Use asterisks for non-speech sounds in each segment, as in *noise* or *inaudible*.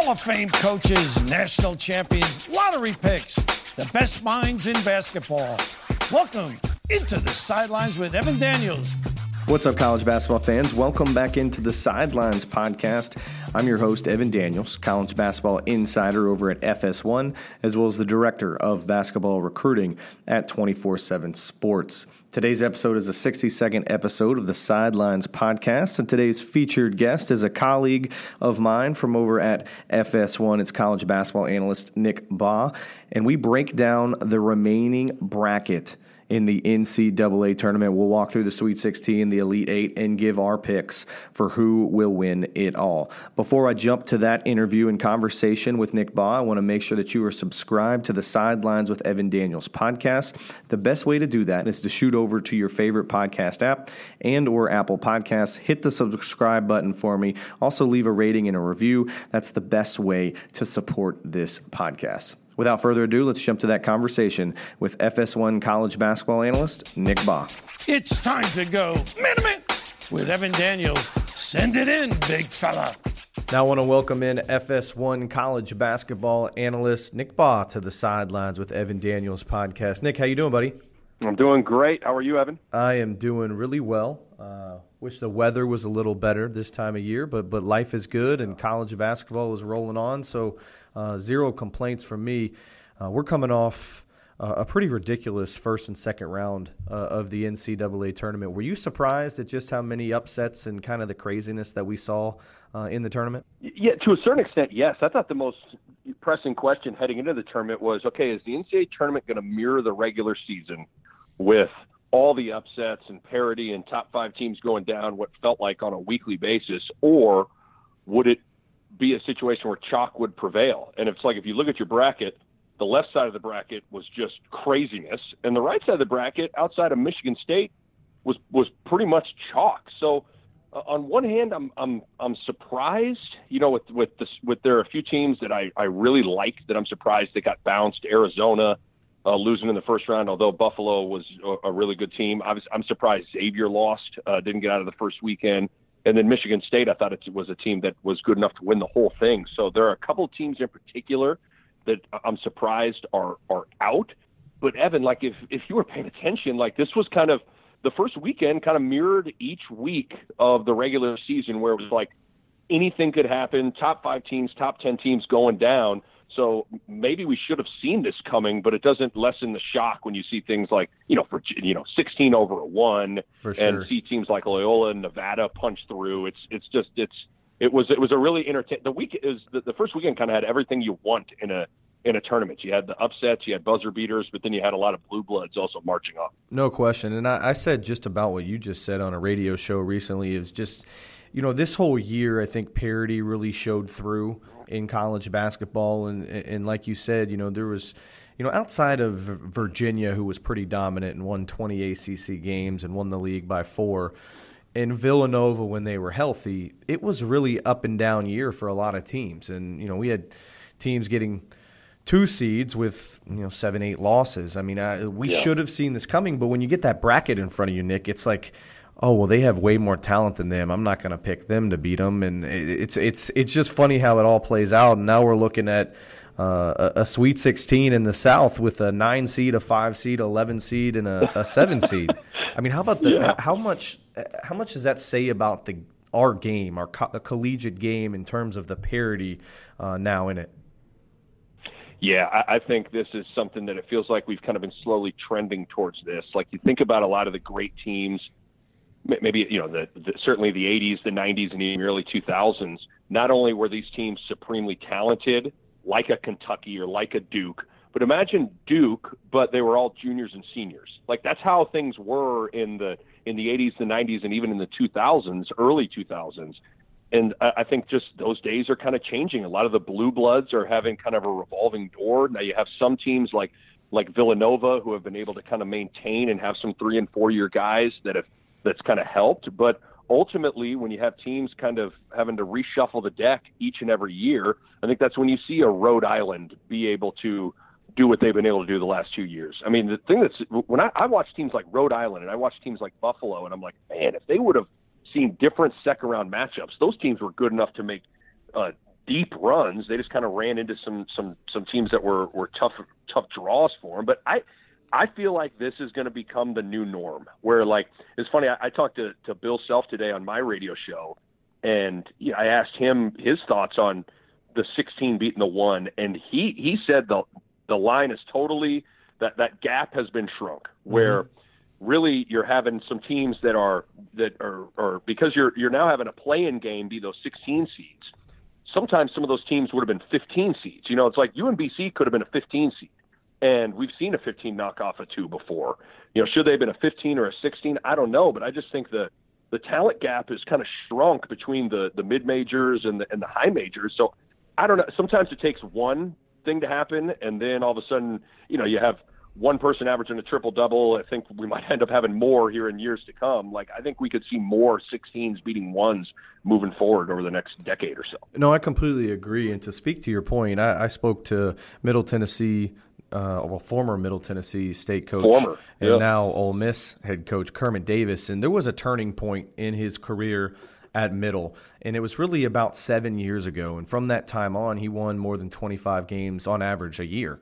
Hall of Fame coaches, national champions, lottery picks, the best minds in basketball. Welcome into the sidelines with Evan Daniels. What's up, college basketball fans? Welcome back into the Sidelines podcast. I'm your host, Evan Daniels, college basketball insider over at FS1, as well as the director of basketball recruiting at 24 7 Sports. Today's episode is a 60 second episode of the Sidelines podcast, and today's featured guest is a colleague of mine from over at FS1. It's college basketball analyst Nick Bahe, and we break down the remaining bracket in the NCAA tournament. We'll walk through the Sweet 16, the Elite Eight, and give our picks for who will win it all. Before I jump to that interview and conversation with Nick Bahe, I want to make sure that you are subscribed to the Sidelines with Evan Daniels podcast. The best way to do that is to shoot over to your favorite podcast app and or Apple Podcasts. Hit the subscribe button for me. Also leave a rating and a review. That's the best way to support this podcast. Without further ado, let's jump to that conversation with FS1 college basketball analyst Nick Bahe. It's time to go minute with Evan Daniels. Send it in, big fella. Now I want to welcome in FS1 college basketball analyst Nick Bahe to the sidelines with Evan Daniels podcast. Nick, how you doing, buddy? I'm doing great. How are you, Evan? I am doing really well. Uh, wish the weather was a little better this time of year, but but life is good and college basketball is rolling on. So uh, zero complaints from me. Uh, we're coming off uh, a pretty ridiculous first and second round uh, of the NCAA tournament. Were you surprised at just how many upsets and kind of the craziness that we saw uh, in the tournament? Yeah, to a certain extent, yes. I thought the most pressing question heading into the tournament was okay, is the NCAA tournament going to mirror the regular season with all the upsets and parity and top five teams going down what felt like on a weekly basis, or would it be a situation where chalk would prevail. And it's like if you look at your bracket, the left side of the bracket was just craziness, and the right side of the bracket, outside of Michigan State, was was pretty much chalk. So, uh, on one hand, I'm I'm I'm surprised. You know, with with this with there are a few teams that I I really like that I'm surprised they got bounced. Arizona. Uh, losing in the first round, although Buffalo was a, a really good team. I was, I'm surprised Xavier lost, uh, didn't get out of the first weekend. And then Michigan State, I thought it was a team that was good enough to win the whole thing. So there are a couple teams in particular that I'm surprised are are out. But Evan, like if if you were paying attention, like this was kind of the first weekend kind of mirrored each week of the regular season where it was like anything could happen, top 5 teams, top 10 teams going down. So maybe we should have seen this coming, but it doesn't lessen the shock when you see things like you know for you know 16 over a one, sure. and see teams like Loyola and Nevada punch through. It's it's just it's it was it was a really entertaining. The week is the, the first weekend kind of had everything you want in a in a tournament. You had the upsets, you had buzzer beaters, but then you had a lot of blue bloods also marching up. No question. And I, I said just about what you just said on a radio show recently. Is just you know this whole year I think parity really showed through in college basketball, and and like you said, you know there was. You know, outside of Virginia, who was pretty dominant and won 20 ACC games and won the league by four, and Villanova when they were healthy, it was really up and down year for a lot of teams. And you know, we had teams getting two seeds with you know seven, eight losses. I mean, I, we yeah. should have seen this coming. But when you get that bracket in front of you, Nick, it's like oh well they have way more talent than them. I'm not going to pick them to beat them and it's it's it's just funny how it all plays out. And now we're looking at uh, a, a, sweet 16 in the south with a 9 seed a 5 seed 11 seed and a, a 7 seed. I mean how about the *laughs* yeah. how much how much does that say about the our game our co- collegiate game in terms of the parity uh, now in it? Yeah, I, I think this is something that it feels like we've kind of been slowly trending towards this. Like you think about a lot of the great teams maybe you know the, the, certainly the 80s, the 90s, and even early 2000s. Not only were these teams supremely talented, like a Kentucky or like a Duke, but imagine Duke, but they were all juniors and seniors. Like that's how things were in the in the 80s, the 90s, and even in the 2000s, early 2000s. And I think just those days are kind of changing. A lot of the blue bloods are having kind of a revolving door. Now you have some teams like like Villanova who have been able to kind of maintain and have some three and four year guys that have that's kind of helped. But ultimately, when you have teams kind of having to reshuffle the deck each and every year, I think that's when you see a Rhode Island be able to do what they've been able to do the last two years. I mean, the thing that's when I, I watch teams like Rhode Island and I watch teams like Buffalo, and I'm like, man, if they would have seen different second round matchups, those teams were good enough to make uh, deep runs. They just kind of ran into some some some teams that were were tough tough draws for them. But I I feel like this is going to become the new norm. Where like it's funny. I, I talked to to Bill Self today on my radio show, and you know, I asked him his thoughts on the 16 beating the one, and he he said the the line is totally that that gap has been shrunk. Where mm-hmm really you're having some teams that are that are or because you're you're now having a play-in game be those 16 seeds. Sometimes some of those teams would have been 15 seeds. You know, it's like UMBC could have been a 15 seed, and we've seen a 15 knock off a two before. You know, should they have been a 15 or a 16? I don't know, but I just think the the talent gap is kind of shrunk between the the mid majors and the and the high majors. So I don't know. Sometimes it takes one thing to happen, and then all of a sudden, you know, you have one person averaging a triple double. I think we might *laughs* end up having more here in years to come. Like I think we could see more 16s beating ones moving forward over the next decade or so. No, I completely agree. And to speak to your point, I, I spoke to Middle Tennessee. Uh, well, former Middle Tennessee State coach former, and now Ole Miss head coach Kermit Davis, and there was a turning point in his career at Middle, and it was really about seven years ago. And from that time on, he won more than 25 games on average a year.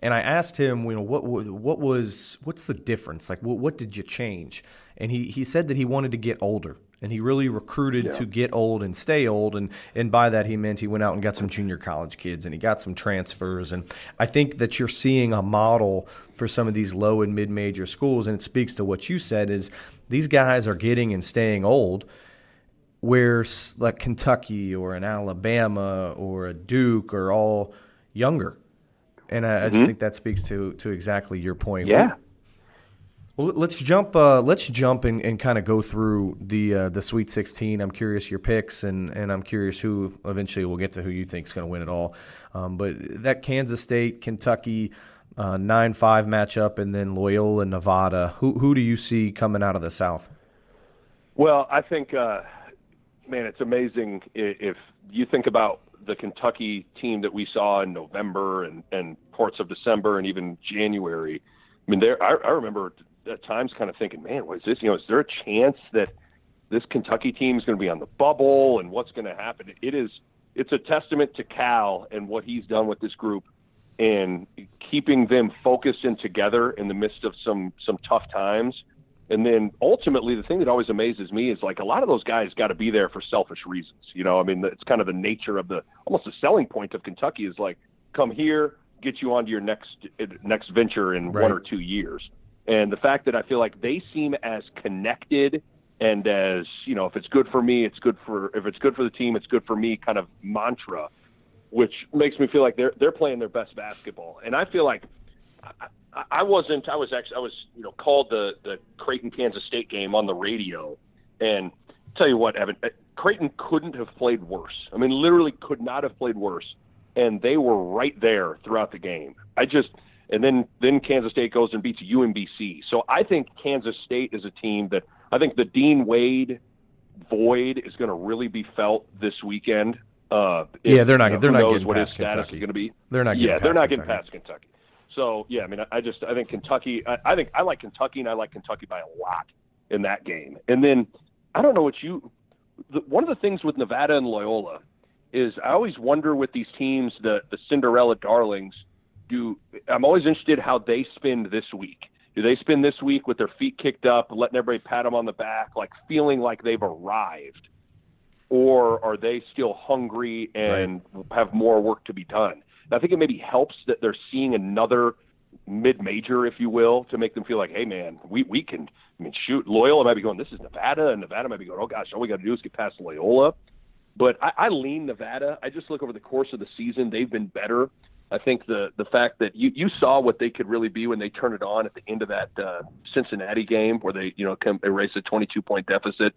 And I asked him, you know, what what was what's the difference? Like, what, what did you change? And he he said that he wanted to get older, and he really recruited yeah. to get old and stay old. And and by that he meant he went out and got some junior college kids, and he got some transfers. And I think that you're seeing a model for some of these low and mid major schools, and it speaks to what you said is these guys are getting and staying old where like Kentucky or an Alabama or a Duke are all younger and I, mm-hmm. I just mm-hmm. think that speaks to to exactly your point. Yeah. Well, let's jump. Uh, let's jump and, and kind of go through the uh, the Sweet 16. I'm curious your picks, and, and I'm curious who eventually we'll get to who you think is going to win it all. Um, but that Kansas State, Kentucky, uh, nine five matchup, and then Loyola, Nevada. Who who do you see coming out of the South? Well, I think, uh, man, it's amazing if you think about the Kentucky team that we saw in November and, and parts of December and even January. I mean, there I, I remember at times kind of thinking, man, what is this? You know, is there a chance that this Kentucky team is going to be on the bubble and what's going to happen? It is. It's a testament to Cal and what he's done with this group and keeping them focused and together in the midst of some some tough times and then ultimately, the thing that always amazes me is like a lot of those guys got to be there for selfish reasons. You know, I mean, it's kind of the nature of the almost the selling point of Kentucky is like, come here, get you onto your next next venture in right. one or two years. And the fact that I feel like they seem as connected and as you know, if it's good for me, it's good for if it's good for the team, it's good for me. Kind of mantra, which makes me feel like they're they're playing their best basketball. And I feel like I I wasn't. I was actually. I was. You know, called the the Creighton Kansas State game on the radio, and tell you what, Evan, uh, Creighton couldn't have played worse. I mean, literally could not have played worse, and they were right there throughout the game. I just and then then Kansas State goes and beats UMBC. So I think Kansas State is a team that I think the Dean Wade void is going to really be felt this weekend. Uh, yeah, they're not. You know, they're not getting past Kentucky. Going to be. They're not. yeah, they're not getting past Kentucky. So yeah, I mean, I just I think Kentucky. I, I think I like Kentucky, and I like Kentucky by a lot in that game. And then I don't know what you. The, one of the things with Nevada and Loyola is I always wonder with these teams, the the Cinderella darlings. Do I'm always interested how they spend this week. Do they spend this week with their feet kicked up, letting everybody pat them on the back, like feeling like they've arrived, or are they still hungry and right. have more work to be done? I think it maybe helps that they're seeing another mid-major, if you will, to make them feel like, hey, man, we we can. I mean, shoot, Loyola might be going. This is Nevada, and Nevada might be going. Oh gosh, all we got to do is get past Loyola. But I, I lean Nevada. I just look over the course of the season; they've been better. I think the the fact that you you saw what they could really be when they turned it on at the end of that uh, Cincinnati game, where they you know come erase a 22 point deficit.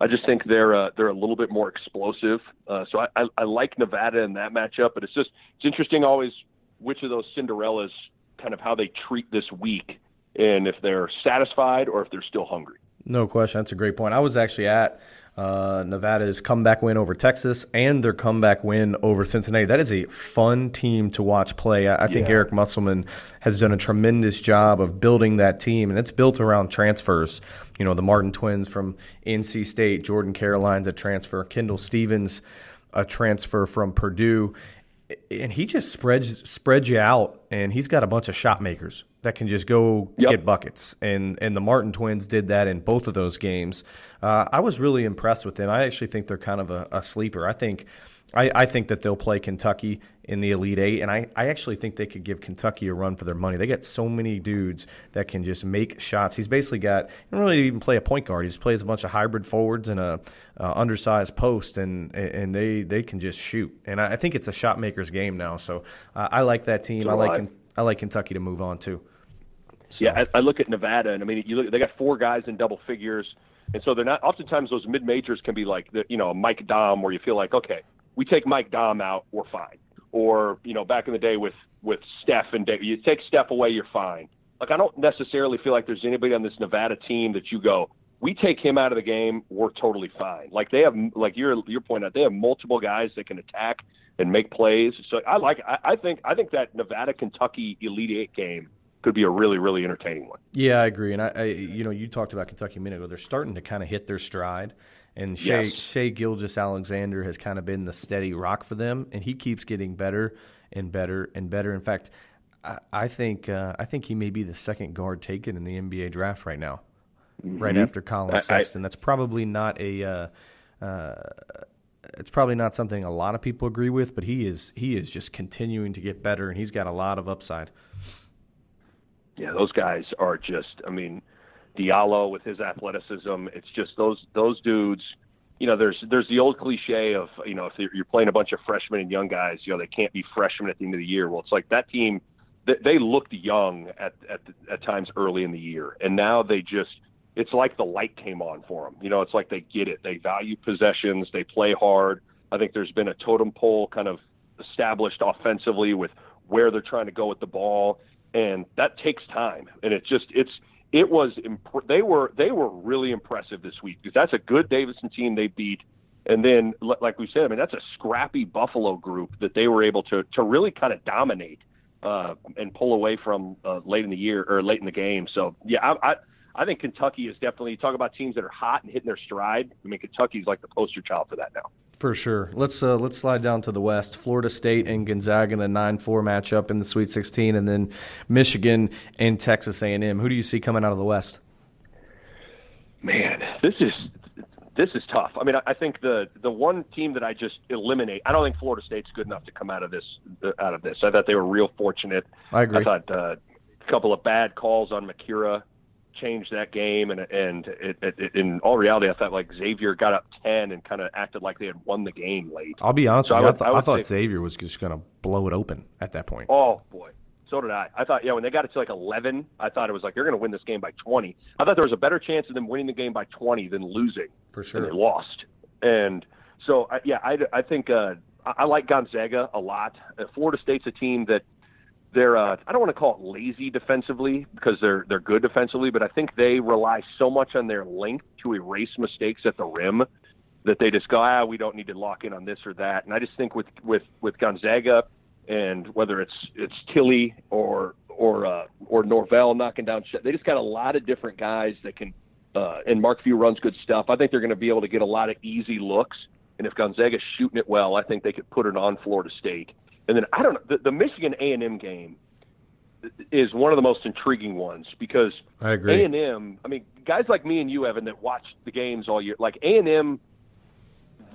I just think they're uh, they're a little bit more explosive. Uh, so I, I, I like Nevada in that matchup, but it's just it's interesting always which of those Cinderellas kind of how they treat this week and if they're satisfied or if they're still hungry. No question. That's a great point. I was actually at uh, Nevada's comeback win over Texas and their comeback win over Cincinnati. That is a fun team to watch play. I, I think Eric Musselman has done a tremendous job of building that team, and it's built around transfers. You know, the Martin twins from NC State, Jordan Caroline's a transfer, Kendall Stephens a transfer from Purdue, and he just spreads spreads you out, and he's got a bunch of shot makers that can just go yep. get buckets, and and the Martin twins did that in both of those games. Uh, I was really impressed with them. I actually think they're kind of a, a sleeper. I think I, I, think that they'll play Kentucky in the Elite Eight, and I, I actually think they could give Kentucky a run for their money. They got so many dudes that can just make shots. He's basically got he don't really even play a point guard. He just plays a bunch of hybrid forwards and a uh, undersized post, and and they they can just shoot. And I, I think it's a shot maker's game now. So uh, I like that team. I like I like Kentucky to move on too. So. Yeah, I, I look at Nevada, and I mean, you look they got four guys in double figures. And so they're not. Oftentimes, those mid majors can be like, the, you know, Mike Daum, where you feel like, okay, we take Mike Daum out, we're fine. Or you know, back in the day with with Steph and Dave, you take Steph away, you're fine. Like I don't necessarily feel like there's anybody on this Nevada team that you go, we take him out of the game, we're totally fine. Like they have, like your your point out, they have multiple guys that can attack and make plays. So I like, I, I think, I think that Nevada Kentucky Elite Eight game could be a really, really entertaining one. Yeah, I agree. And I, I you know, you talked about Kentucky a minute ago. They're starting to kind of hit their stride. And Shea, yes. Shai Gilgeous-Alexander has kind of been the steady rock for them, and he keeps getting better and better and better. In fact, I, I think uh, I think he may be the second guard taken in the NBA draft right now, mm-hmm. right after Collin Sexton. That's probably not a uh, uh, it's probably not something a lot of people agree with, but he is he is just continuing to get better, and he's got a lot of upside. Yeah, those guys are just. I mean Diallo with his athleticism. It's just those those dudes. You know, there's there's the old cliche of you know if you're playing a bunch of freshmen and young guys, you know they can't be freshmen at the end of the year. Well, it's like that team. They, they looked young at at at times early in the year, and now they just it's like the light came on for them. You know, it's like they get it. They value possessions. They play hard. I think there's been a totem pole kind of established offensively with where they're trying to go with the ball, and that takes time. And it just it's it was imp- they were they were really impressive this week because that's a good Davidson team they beat, and then like we said, I mean that's a scrappy Buffalo group that they were able to to really kind of dominate uh, and pull away from uh, late in the year or late in the game. So yeah, I, I I think Kentucky is definitely talk about teams that are hot and hitting their stride. I mean Kentucky's like the poster child for that now. For sure. Let's uh, let's slide down to the West. Florida State and Gonzaga in a 9-4 matchup in the Sweet 16, and then Michigan and Texas A&M. Who do you see coming out of the West? Man, this is this is tough. I mean, I think the the one team that I just eliminate. I don't think Florida State's good enough to come out of this out of this. I thought they were real fortunate. I agree. I thought uh, a couple of bad calls on Macura changed that game. And and it, it, it, in all reality, I thought like Xavier got up ten and kind of acted like they had won the game late. I'll be honest so with you, I, would, I, th- I, I thought say, Xavier was just going to blow it open at that point. Oh boy. So did I. I thought, yeah, when they got it to like 11, I thought it was like they're going to win this game by 20. I thought there was a better chance of them winning the game by 20 than losing. For sure. And they lost. And so, yeah, I, I think uh, I, I like Gonzaga a lot. Uh, Florida State's a team that they're uh, I don't want to call it lazy defensively because they're they're good defensively, but I think they rely so much on their length to erase mistakes at the rim that they just go, ah, we don't need to lock in on this or that. And I just think with with with Gonzaga and whether it's it's Tillie or or uh, or Norvell knocking down, they just got a lot of different guys that can. Uh, and Mark Few runs good stuff. I think they're going to be able to get a lot of easy looks. And if Gonzaga's shooting it well, I think they could put it on Florida State. And then I don't know the, the Michigan A and M game is one of the most intriguing ones because I agree. A and M. I mean, guys like me and you, Evan, that watch the games all year, like A and M.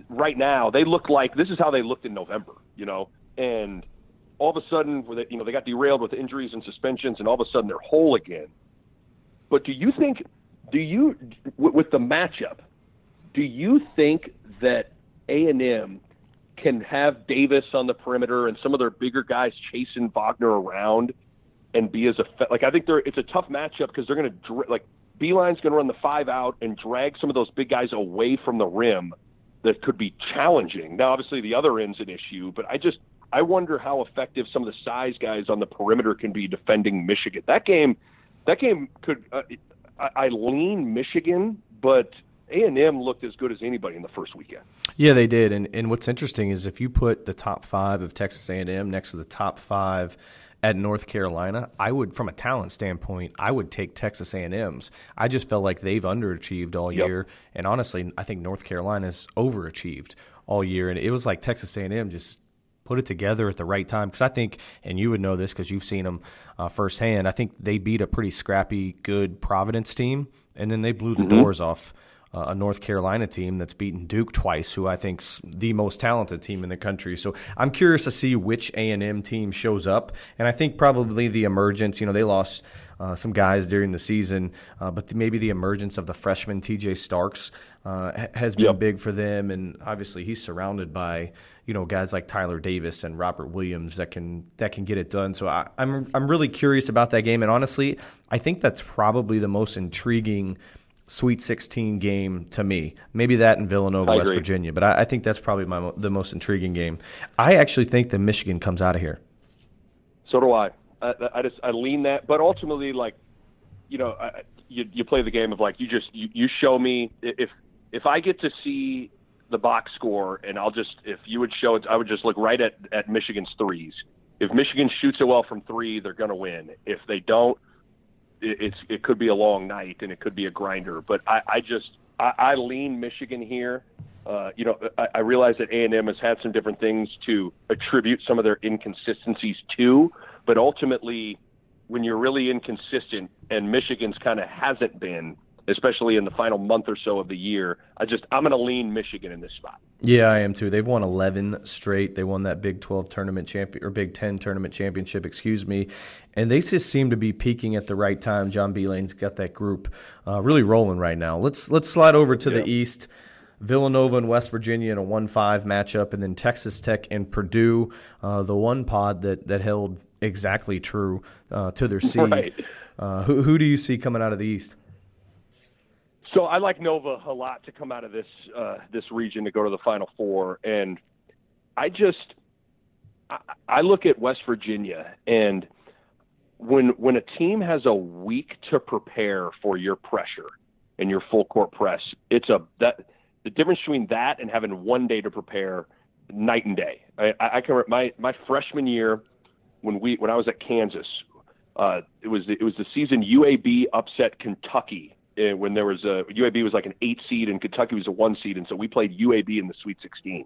Right now, they look like this is how they looked in November, you know, and all of a sudden, they, you know, they got derailed with injuries and suspensions, and all of a sudden they're whole again. But do you think, do you, with the matchup, do you think that A and M can have Davis on the perimeter and some of their bigger guys chasing Wagner around and be as effective. Like I think they're it's a tough matchup because they're going to like Beilein's going to run the five out and drag some of those big guys away from the rim that could be challenging. Now, obviously, the other end's an issue, but I just I wonder how effective some of the size guys on the perimeter can be defending Michigan. That game, that game could uh, I, I lean Michigan, but a and M looked as good as anybody in the first weekend. Yeah, they did. And and what's interesting is if you put the top five of Texas A and M next to the top five at North Carolina, I would, from a talent standpoint, I would take Texas A&M's. I just felt like they've underachieved all yep. year, and honestly, I think North Carolina's overachieved all year. And it was like Texas A&M just put it together at the right time. Because I think, and you would know this because you've seen them uh, firsthand. I think they beat a pretty scrappy, good Providence team, and then they blew the mm-hmm. doors off uh, a North Carolina team that's beaten Duke twice, who I think's the most talented team in the country. So I'm curious to see which A and M team shows up, and I think probably the emergence. You know, they lost. Uh, some guys during the season, uh, but maybe the emergence of the freshman TJ Starks uh, has been yep. big for them, and obviously he's surrounded by you know guys like Tyler Davis and Robert Williams that can that can get it done. So I, I'm I'm really curious about that game, and honestly, I think that's probably the most intriguing Sweet 16 game to me. Maybe that in Villanova, West Virginia, but I, I, think that's probably my the most intriguing game. I actually think that Michigan comes out of here. So do I. I, I just I lean that, but ultimately, like you know, I, you you play the game of like you just you, you show me if if I get to see the box score and I'll just if you would show it, I would just look right at at Michigan's threes. If Michigan shoots it well from three, they're going to win. If they don't, it's it could be a long night and it could be a grinder. But I, I just I, I lean Michigan here. Uh, you know, I, I realize that A and M has had some different things to attribute some of their inconsistencies to, but ultimately, when you're really inconsistent, and Michigan's kind of hasn't been, especially in the final month or so of the year. I just I'm going to lean Michigan in this spot. Yeah, I am too. They've won 11 straight. They won that Big 12 tournament champion or Big 10 tournament championship, excuse me. And they just seem to be peaking at the right time. John Beilein's got that group uh, really rolling right now. Let's let's slide over to yeah. the East. Villanova and West Virginia in a 1-5 matchup, and then Texas Tech and Purdue, uh, the one pod that that held exactly true uh, to their seed. *laughs* Right. Uh, who, who do you see coming out of the East? So I like Nova a lot to come out of this uh, this region to go to the Final Four, and I just I, I look at West Virginia, and when when a team has a week to prepare for your pressure and your full court press, it's a that the difference between that and having one day to prepare, night and day. I, I can my my freshman year when we when I was at Kansas, uh, it was the, it was the season UAB upset Kentucky Uh, when there was a UAB was like an eight seed and Kentucky was a one seed, and so we played UAB in the Sweet 16,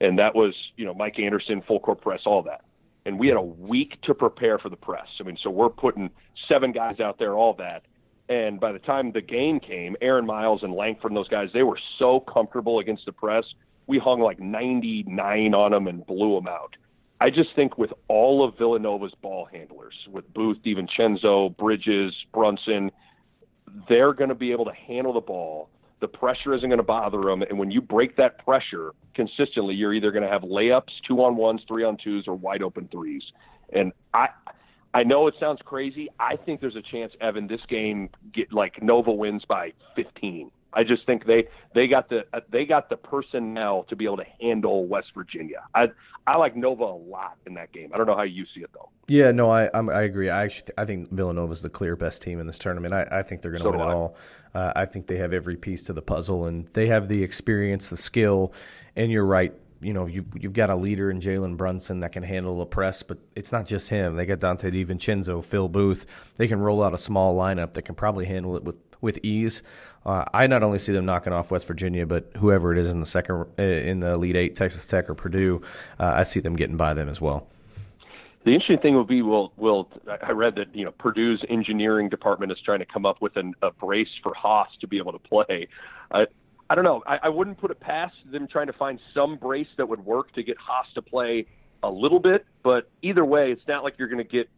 and that was you know Mike Anderson, full court press, all that, and we had a week to prepare for the press. I mean, so we're putting seven guys out there, all that, and by the time the game came, Aaron Miles and Langford and those guys, they were so comfortable against the press. We hung like 99 on them and blew them out. I just think with all of Villanova's ball handlers, with Booth, DiVincenzo, Bridges, Brunson, they're going to be able to handle the ball. The pressure isn't going to bother them. And when you break that pressure consistently, you're either going to have layups, two on ones, three on twos, or wide open threes. And I, I know it sounds crazy. I think there's a chance, Evan, this game get like Nova wins by 15. I just think they they got the they got the personnel to be able to handle West Virginia. I I like Nova a lot in that game. I don't know how you see it though. Yeah, no, I I'm, i agree. I actually I think Villanova is the clear best team in this tournament. I, I think they're going to so win it all. Uh, I think they have every piece to the puzzle, and they have the experience, the skill. And you're right. You know, you've you've got a leader in Jalen Brunson that can handle the press, but it's not just him. They got Donte DiVincenzo, Phil Booth. They can roll out a small lineup that can probably handle it with with ease. Uh, I not only see them knocking off West Virginia, but whoever it is in the second uh, in the Elite Eight, Texas Tech or Purdue, uh, I see them getting by them as well. The interesting thing will be, will will I read that you know Purdue's engineering department is trying to come up with an, a brace for Haas to be able to play. I I don't know. I, I wouldn't put it past them trying to find some brace that would work to get Haas to play a little bit, but either way, it's not like you're going to get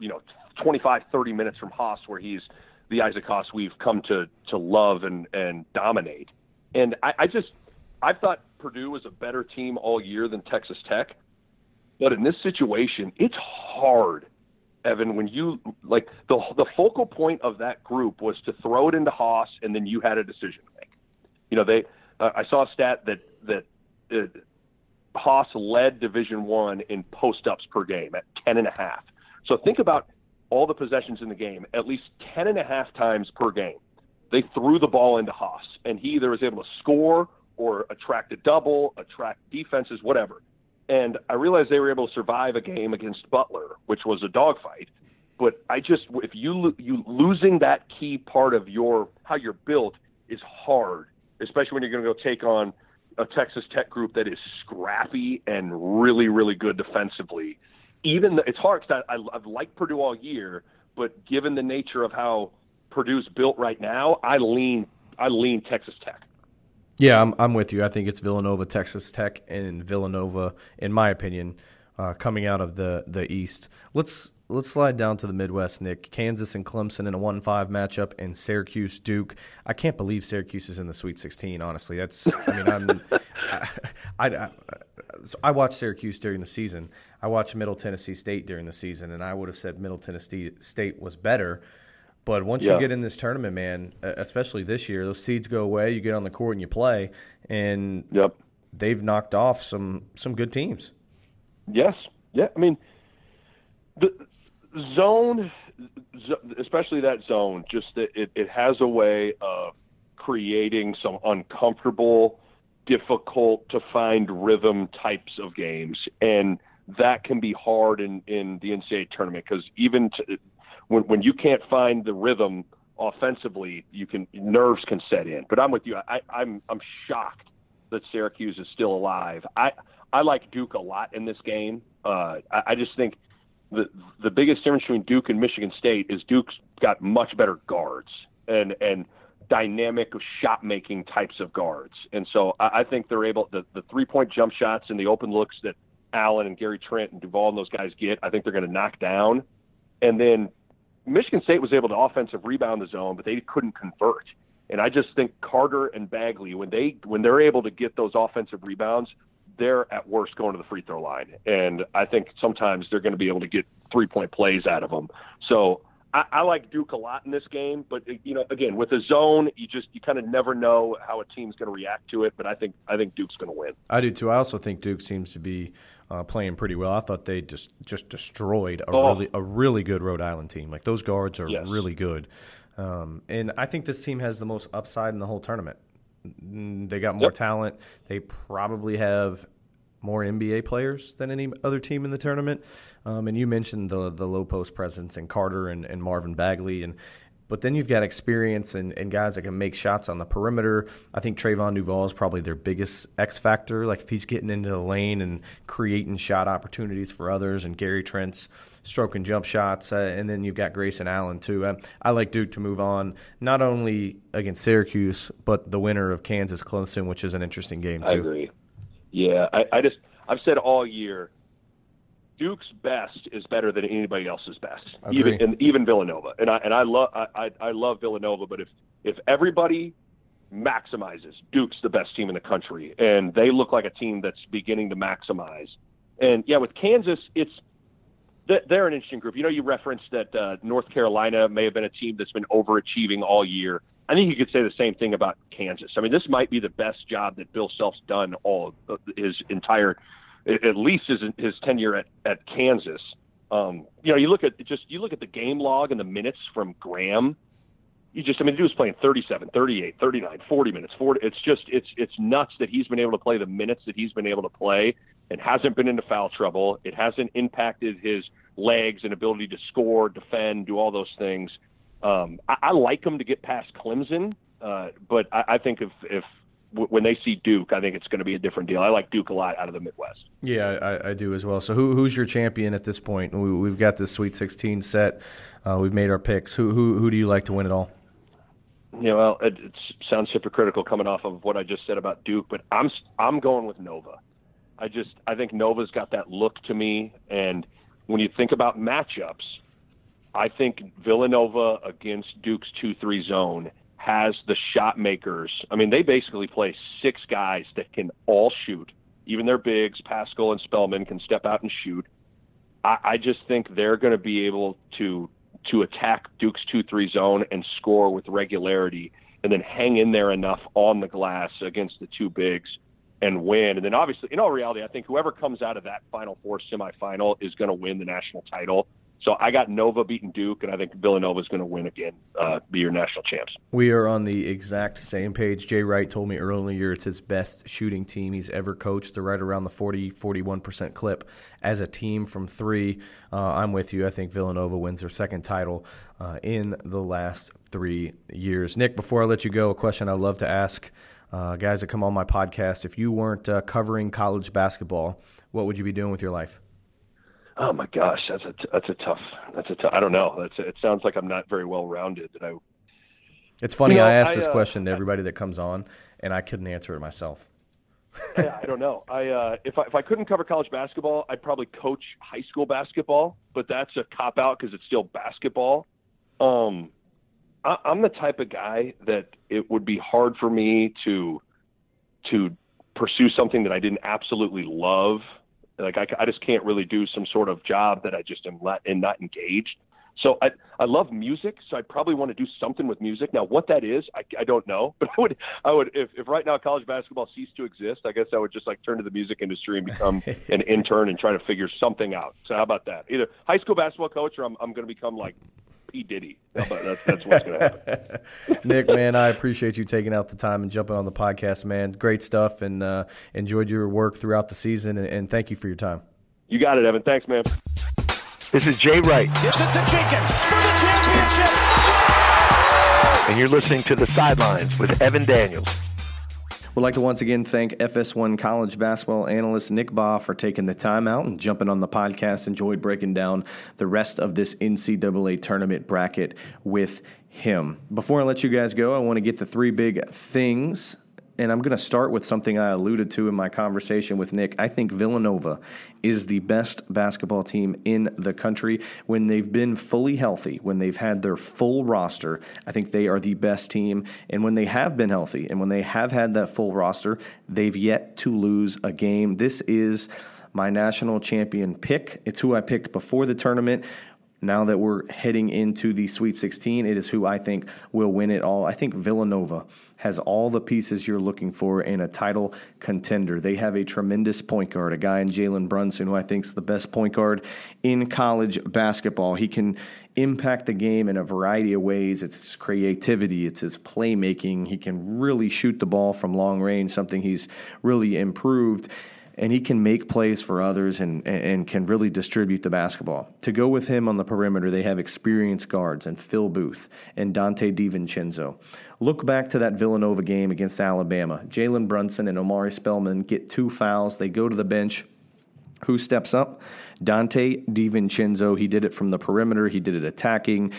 you know 25, 30 minutes from Haas where he's the Isaac Haas we've come to to love and and dominate. And I, I just I thought Purdue was a better team all year than Texas Tech, but in this situation, it's hard, Evan. When you like the the focal point of that group was to throw it into Haas, and then you had a decision to make. You know, they uh, I saw a stat that that. Uh, Haas led Division One in post ups per game at ten and a half. So think about all the possessions in the game, at least 10 and a half times per game, they threw the ball into Haas, and he either was able to score or attract a double, attract defenses, whatever. and I realized they were able to survive a game against Butler, which was a dogfight. But I just, if you you losing that key part of your how you're built is hard, especially when you're going to go take on a Texas Tech group that is scrappy and really, really good defensively. Even the, it's hard because I, I, I've liked Purdue all year, but given the nature of how Purdue's built right now, I lean I lean Texas Tech. Yeah, I'm I'm with you. I think it's Villanova, Texas Tech, and Villanova, in my opinion, uh, coming out of the the East. Let's let's slide down to the Midwest, Nick. Kansas and Clemson in a one-five matchup, and Syracuse Duke. I can't believe Syracuse is in the Sweet 16. Honestly, that's. I mean, I'm. *laughs* I, I, I, so I watched Syracuse during the season. I watched Middle Tennessee State during the season, and I would have said Middle Tennessee State was better. But once yeah. you get in this tournament, man, especially this year, those seeds go away. You get on the court and you play, and yep. they've knocked off some some good teams. Yes, yeah. I mean, the zone, especially that zone, just it, it has a way of creating some uncomfortable, difficult to find rhythm types of games, and that can be hard in in the NCAA tournament because even to, when when you can't find the rhythm offensively, you can nerves can set in. But I'm with you. I, I'm I'm shocked that Syracuse is still alive. I I like Duke a lot in this game. Uh, I, I just think the the biggest difference between Duke and Michigan State is Duke's got much better guards and and dynamic shot making types of guards. And so I, I think they're able the the three point jump shots and the open looks that Allen and Gary Trent and Duval and those guys get. I think they're going to knock down. And then Michigan State was able to offensive rebound the zone, but they couldn't convert. And I just think Carter and Bagley, when they when they're able to get those offensive rebounds, they're at worst going to the free throw line. And I think sometimes they're going to be able to get three point plays out of them. So I, I like Duke a lot in this game, but you know, again, with a zone, you just you kind of never know how a team's going to react to it. But I think I think Duke's going to win. I do too. I also think Duke seems to be uh, playing pretty well. I thought they just just destroyed a oh. really a really good Rhode Island team. Like those guards are yes. really good, um, and I think this team has the most upside in the whole tournament. Mm, they got more yep. talent. They probably have more NBA players than any other team in the tournament. Um, and you mentioned the the low post presence and Carter and, and Marvin Bagley, and but then you've got experience and, and guys that can make shots on the perimeter. I think Trevon Duval is probably their biggest X factor. Like if he's getting into the lane and creating shot opportunities for others, and Gary Trent's stroking jump shots, uh, and then you've got Grayson Allen too. Uh, I like Duke to move on not only against Syracuse, but the winner of Kansas Clemson, which is an interesting game too. I agree. Yeah, I, I just I've said all year Duke's best is better than anybody else's best, even and even Villanova. And I and I love I, I love Villanova, but if if everybody maximizes, Duke's the best team in the country, and they look like a team that's beginning to maximize. And yeah, with Kansas, it's they're an interesting group. You know, you referenced that uh, North Carolina may have been a team that's been overachieving all year. I think you could say the same thing about Kansas. I mean, this might be the best job that Bill Self's done all his entire at least his his tenure at at Kansas. Um, you know, you look at just you look at the game log and the minutes from Graham. You just, I mean, he was playing 37, 38, 39, 40 minutes. 40. It's just, it's, it's nuts that he's been able to play the minutes that he's been able to play and hasn't been into foul trouble. It hasn't impacted his legs and ability to score, defend, do all those things. Um, I, I like him to get past Clemson, uh, but I, I think if, if when they see Duke, I think it's going to be a different deal. I like Duke a lot out of the Midwest. Yeah, I, I do as well. So, who, who's your champion at this point? We, have got this Sweet 16 set. Uh, we've made our picks. Who, who, who do you like to win it all? Know, well, it, it sounds hypocritical coming off of what I just said about Duke, but I'm I'm going with Nova. I just I think Nova's got that look to me, and when you think about matchups, I think Villanova against Duke's two three zone has the shot makers. I mean, they basically play six guys that can all shoot. Even their bigs, Paschall and Spellman, can step out and shoot. I, I just think they're going to be able to to attack Duke's two three zone and score with regularity, and then hang in there enough on the glass against the two bigs and win. And then obviously, in all reality, I think whoever comes out of that Final Four semifinal is going to win the national title. So I got Nova beating Duke, and I think Villanova is going to win again, uh, be your national champs. We are on the exact same page. Jay Wright told me earlier in the year it's his best shooting team he's ever coached. They're right around the 40, 41% clip as a team from three. Uh, I'm with you. I think Villanova wins their second title uh, in the last three years. Nick, before I let you go, a question I love to ask uh, guys that come on my podcast. If you weren't uh, covering college basketball, what would you be doing with your life? Oh my gosh, that's a that's a tough that's a tough. I don't know. That's it sounds like I'm not very well rounded. That I. It's funny. You know, I ask this uh, question to everybody that comes on, and I couldn't answer it myself. *laughs* I, I don't know. I uh, if I if I couldn't cover college basketball, I'd probably coach high school basketball, but that's a cop out because it's still basketball. Um, I, I'm the type of guy that it would be hard for me to to pursue something that I didn't absolutely love like I, I just can't really do some sort of job that I just am let and not engaged. So I I love music, so I probably want to do something with music. Now, what that is, I, I don't know, *laughs* but I would I would if, if right now college basketball ceased to exist, I guess I would just like turn to the music industry and become *laughs* an intern and try to figure something out. So how about that? Either high school basketball coach, or I'm I'm going to become like P Diddy. That's, that's what's going to happen. *laughs* Nick, man, I appreciate you taking out the time and jumping on the podcast, man. Great stuff, and uh, enjoyed your work throughout the season. And, and, thank you for your time. You got it, Evan. Thanks, man. This is Jay Wright. Gives it to Jenkins for the championship. And you're listening to the sidelines with Evan Daniels. We'd like to once again thank FS1 college basketball analyst Nick Bahe for taking the time out and jumping on the podcast. Enjoyed breaking down the rest of this NCAA tournament bracket with him. Before I let you guys go, I want to get the three big things and I'm going to start with something I alluded to in my conversation with Nick. I think Villanova is the best basketball team in the country. When they've been fully healthy, when they've had their full roster, I think they are the best team. And when they have been healthy and when they have had that full roster, they've yet to lose a game. This is my national champion pick. It's who I picked before the tournament now that we're heading into the Sweet 16, it is who I think will win it all. I think Villanova has all the pieces you're looking for in a title contender. They have a tremendous point guard, a guy in Jalen Brunson, who I think is the best point guard in college basketball. He can impact the game in a variety of ways. It's his creativity, it's his playmaking. He can really shoot the ball from long range, something he's really improved and he can make plays for others and, and can really distribute the basketball. To go with him on the perimeter, they have experienced guards and Phil Booth and Donte DiVincenzo. Look back to that Villanova game against Alabama. Jalen Brunson and Omari Spellman get two fouls. They go to the bench. Who steps up? Donte DiVincenzo. He did it from the perimeter, he did it attacking.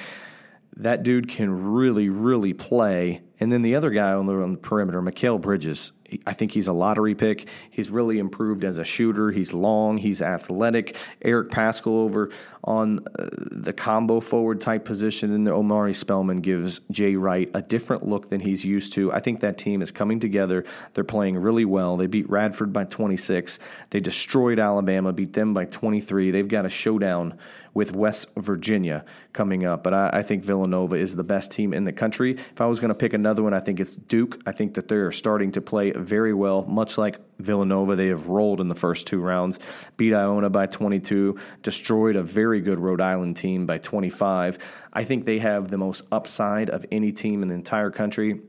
That dude can really, really play. And then the other guy on the, on the perimeter, Mikal Bridges, I think he's a lottery pick. He's really improved as a shooter. He's long, he's athletic. Eric Paschall over on uh, the combo forward type position, and the Omari Spellman gives Jay Wright a different look than he's used to. I think that team is coming together. They're playing really well. They beat Radford by 26. They destroyed Alabama, beat them by 23. They've got a showdown with West Virginia coming up. But I, I, think Villanova is the best team in the country. If I was going to pick another one, I think it's Duke. I think that they're starting to play very well, much like Villanova. They have rolled in the first two rounds, beat Iona by 22, destroyed a very good Rhode Island team by 25. I think they have the most upside of any team in the entire country.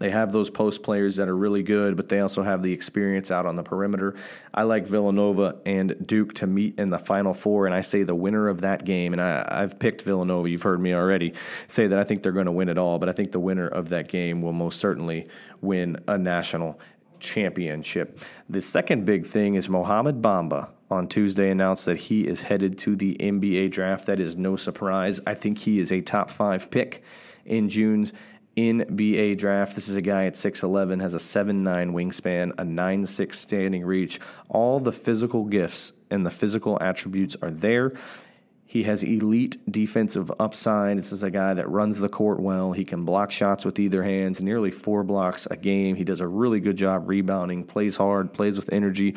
They have those post players that are really good, but they also have the experience out on the perimeter. I like Villanova and Duke to meet in the Final Four, and I say the winner of that game, and I, have picked Villanova, you've heard me already say that I think they're going to win it all, but I think the winner of that game will most certainly win a national championship. The second big thing is Mohamed Bamba on Tuesday announced that he is headed to the NBA draft. That is no surprise. I think he is a top five pick in June's NBA draft. This is a guy at 6'11, has a 7'9 wingspan, a 9'6 standing reach. All the physical gifts and the physical attributes are there. He has elite defensive upside. This is a guy that runs the court well. He can block shots with either hands, nearly four blocks a game. He does a really good job rebounding, plays hard, plays with energy.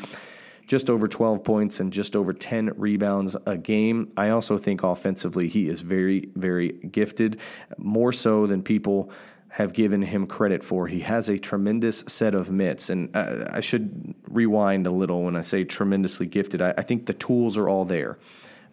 Just over 12 points and just over 10 rebounds a game. I also think offensively he is very, very gifted, more so than people have given him credit for. He has a tremendous set of mitts, and uh, I should rewind a little when I say tremendously gifted. I, I think the tools are all there.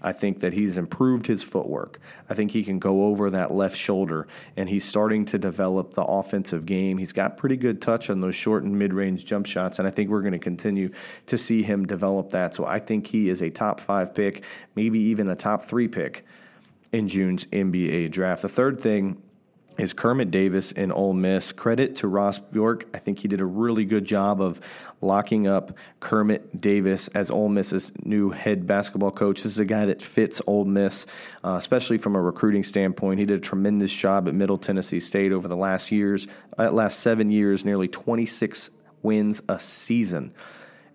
I think that he's improved his footwork. I think he can go over that left shoulder, and he's starting to develop the offensive game. He's got pretty good touch on those short and mid range jump shots, and I think we're going to continue to see him develop that. So I think he is a top five pick, maybe even a top three pick in June's NBA draft. The third thing is Kermit Davis in Ole Miss. Credit to Ross Bjork. I think he did a really good job of locking up Kermit Davis as Ole Miss's new head basketball coach. This is a guy that fits Ole Miss, uh, especially from a recruiting standpoint. He did a tremendous job at Middle Tennessee State over the last years, uh, last seven years, nearly 26 wins a season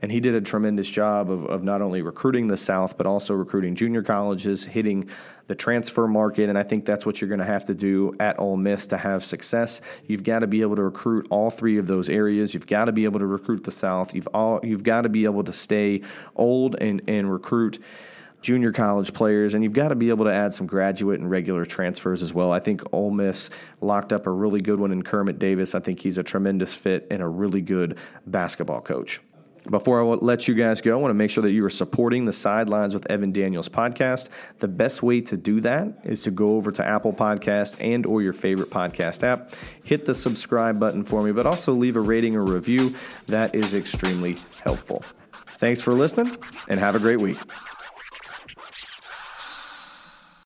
and he did a tremendous job of, of not only recruiting the South, but also recruiting junior colleges, hitting the transfer market. And I think that's what you're going to have to do at Ole Miss to have success. You've got to be able to recruit all three of those areas. You've got to be able to recruit the South. You've all you've got to be able to stay old and and recruit junior college players, and you've got to be able to add some graduate and regular transfers as well. I think Ole Miss locked up a really good one in Kermit Davis. I think he's a tremendous fit and a really good basketball coach. Before I let you guys go, I want to make sure that you are supporting the Sidelines with Evan Daniels podcast. The best way to do that is to go over to Apple Podcast and or your favorite podcast app. Hit the subscribe button for me, but also leave a rating or review. That is extremely helpful. Thanks for listening and have a great week.